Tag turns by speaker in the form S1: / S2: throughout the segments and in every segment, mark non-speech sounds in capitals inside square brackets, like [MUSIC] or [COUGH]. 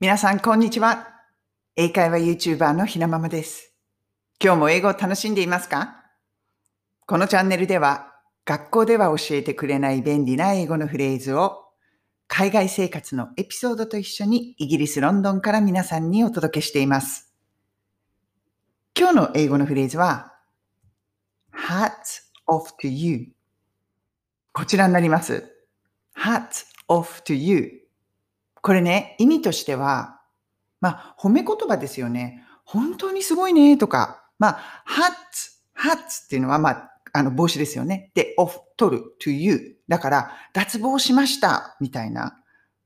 S1: 皆さん、こんにちは。英会話 YouTuber のひなままです。今日も英語を楽しんでいますか？このチャンネルでは、学校では教えてくれない便利な英語のフレーズを、海外生活のエピソードと一緒にイギリス・ロンドンから皆さんにお届けしています。今日の英語のフレーズは、hats off to you こちらになります。hats off to you これね、意味としては、まあ、褒め言葉ですよね。本当にすごいね、とか。まあ、hats, hats っていうのは、まあ、あの、帽子ですよね。で、off, 取る to you。だから、脱帽しました、みたいな。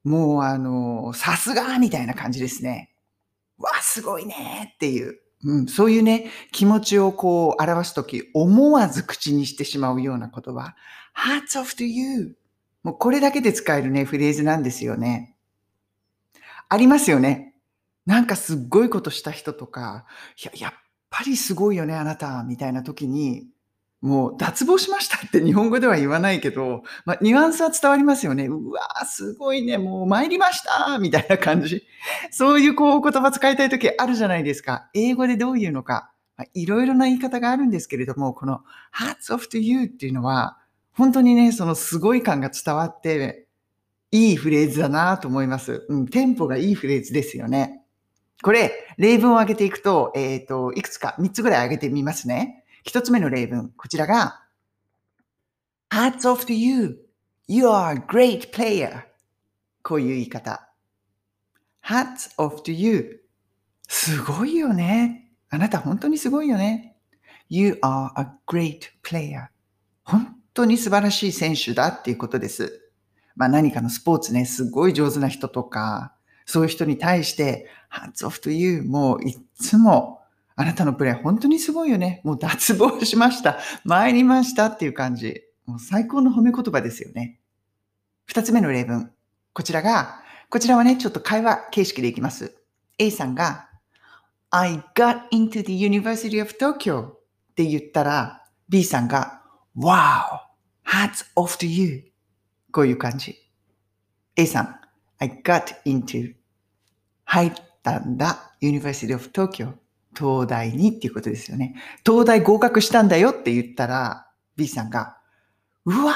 S1: もう、あの、さすが、みたいな感じですね。わ、すごいね、っていう。うん、そういうね、気持ちをこう表すとき、思わず口にしてしまうような言葉。hats off to you。もうこれだけで使えるね、フレーズなんですよね。ありますよね。なんかすっごいことした人とか、いや、やっぱりすごいよね、あなた、みたいな時に、もう脱帽しましたって [LAUGHS] 日本語では言わないけど、まあ、ニュアンスは伝わりますよね。うわーすごいね、もう参りましたみたいな感じ。そういうこう言葉使いたい時あるじゃないですか。英語でどう言うのか。まあいろいろな言い方があるんですけれども、この hats off to you っていうのは、本当にね、そのすごい感が伝わって、いいフレーズだなと思います。うん、テンポがいいフレーズですよね。これ、例文を挙げていくと、えっ、と、いくつか、3つぐらい挙げてみますね。1つ目の例文、こちらが、Hats off to you. You are a great player. こういう言い方。Hats off to you. すごいよね。あなた本当にすごいよね。You are a great player. 本当に素晴らしい選手だっていうことです。まあ何かのスポーツね、すごい上手な人とか、そういう人に対して、hats off to you もういつも、あなたのプレー本当にすごいよね。もう脱帽しました。参りましたっていう感じ。もう最高の褒め言葉ですよね。二つ目の例文。こちらが、こちらはね、ちょっと会話形式でいきます。A さんが、I got into the University of Tokyo って言ったら、B さんが、Wow! Hats off to you! こういう感じ。A さん、I got into 入ったんだ University of Tokyo 東大にっていうことですよね。東大合格したんだよって言ったら B さんがうわ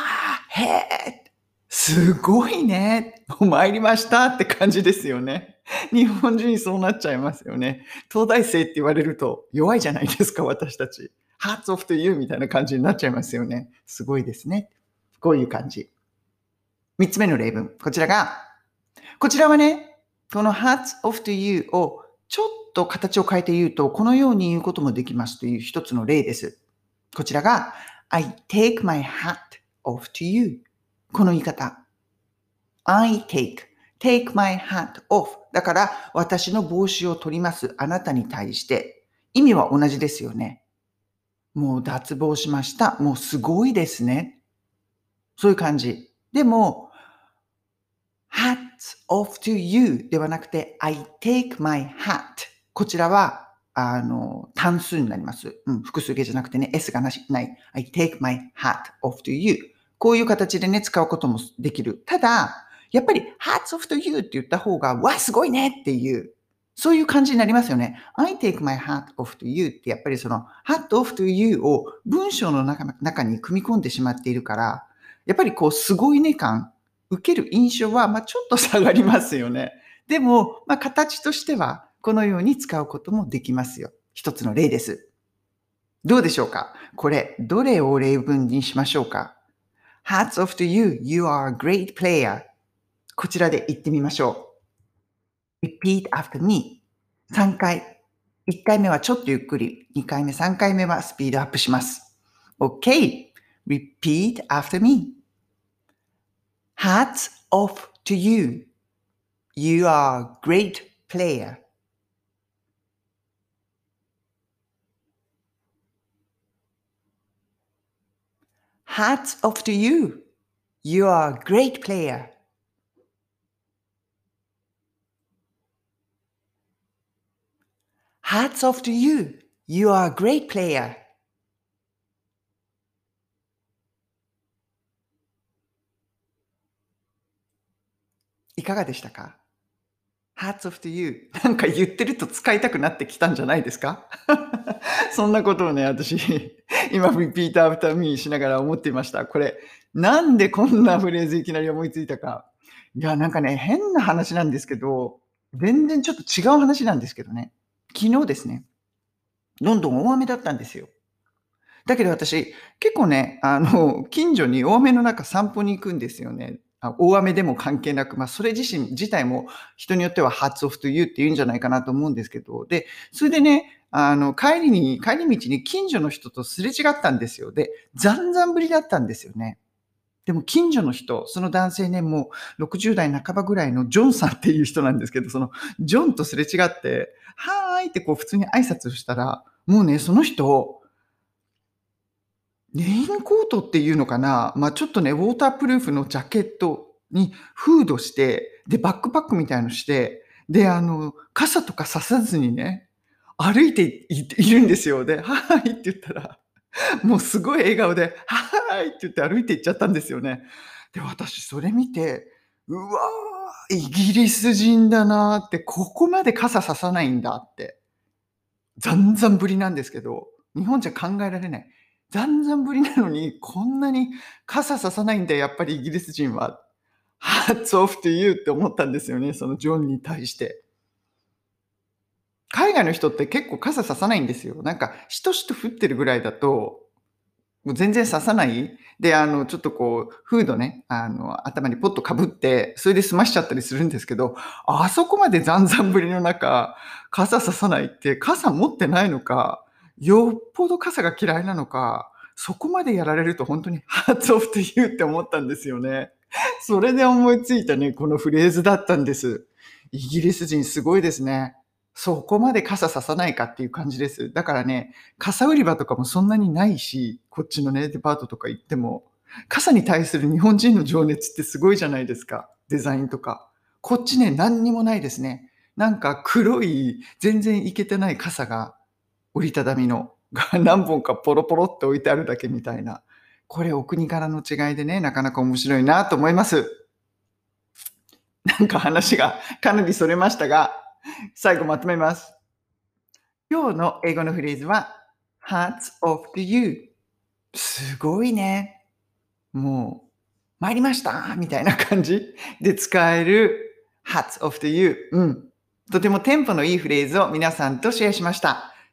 S1: ーへえすごいね参りましたって感じですよね。日本人そうなっちゃいますよね。東大生って言われると弱いじゃないですか、私たち。Hats off to you みたいな感じになっちゃいますよね。すごいですね。こういう感じ。三つ目の例文。こちらが、こちらはね、この hats off to you をちょっと形を変えて言うと、このように言うこともできますという一つの例です。こちらが、I take my hat off to you. この言い方。I take, take my hat off. だから、私の帽子を取ります。あなたに対して。意味は同じですよね。もう脱帽しました。もうすごいですね。そういう感じ。でも、off to you ではなくて、I take my hat こちらは、あの、単数になります。うん、複数形じゃなくてね、S がなし、ない。I take my hat off to you こういう形でね、使うこともできる。ただ、やっぱり hats off to you って言った方が、わ、すごいねっていう、そういう感じになりますよね。I take my hat off to you ってやっぱりその hat off to you を文章の中中に組み込んでしまっているから、やっぱりこう、すごいね感、受ける印象は、まあ、ちょっと下がりますよね。でも、まあ、形としては、このように使うこともできますよ。一つの例です。どうでしょうか？これ、どれを例文にしましょうか ?Hats off to you, you are a great player. こちらで言ってみましょう。repeat after me. 3回。1回目はちょっとゆっくり。2回目、3回目はスピードアップします。OK! Repeat after me. Hats off to you. You are a great player. Hats off to you. You are a great player. Hats off to you. You are a great player. いかがでしたか？Hats off to you なんか言ってると使いたくなってきたんじゃないですか？[LAUGHS] そんなことをね、私、今、 repeat after me しながら思っていました。これ、なんでこんなフレーズいきなり思いついたか？いや、なんかね、変な話なんですけど、全然ちょっと違う話なんですけどね。昨日ですね、どんどん大雨だったんですよ。だけど私、結構ね、あの、近所に大雨の中散歩に行くんですよね。大雨でも関係なく、まあ、それ自身、自体も人によってはハッツオフと言うって言うんじゃないかなと思うんですけど、で、それでね、あの、帰りに、帰り道に近所の人とすれ違ったんですよ。で、残々ぶりだったんですよね。でも近所の人、その男性ね、もう60代半ばぐらいのジョンさんっていう人なんですけど、そのジョンとすれ違って、はーいってこう普通に挨拶したら、もうね、その人、レインコートっていうのかな？まあちょっとね、ウォータープルーフのジャケットにフードして、で、バックパックみたいのして、で、あの、傘とかささずにね、歩いているんですよ。で、はーいって言ったら、もうすごい笑顔で、はーいって言って歩いて行っちゃったんですよね。で、私それ見て、うわー、イギリス人だなーって、ここまで傘ささないんだって。残々ぶりなんですけど、日本じゃ考えられない。残々ぶりなのに、こんなに傘ささないんだ、やっぱりイギリス人は。Hats off to you って思ったんですよね、そのジョンに対して。海外の人って結構傘ささないんですよ。なんか、しとしと降ってるぐらいだと、もう全然刺さない。で、あの、ちょっとこう、フードね、あの、頭にポッとかぶって、それで済ましちゃったりするんですけど、あそこまで残々ぶりの中、傘ささないって、傘持ってないのか、よっぽど傘が嫌いなのか、そこまでやられると本当にハーツオフと言うって思ったんですよね。それで思いついたね、このフレーズだったんです。イギリス人すごいですね。そこまで傘ささないかっていう感じです。だからね、傘売り場とかもそんなにないし、こっちのね、デパートとか行っても、傘に対する日本人の情熱ってすごいじゃないですか。デザインとか。こっちね、何にもないですね。なんか黒い、全然いけてない傘が、折りたたみの、が [LAUGHS] 何本かポロポロって置いてあるだけみたいな。これお国からの違いでね、なかなか面白いなと思います。なんか話がかなりそれましたが、最後まとめます。今日の英語のフレーズは Hats off to you すごいね。もう、参りましたみたいな感じで使える Hats off to you うん。とてもテンポのいいフレーズを皆さんとシェアしました。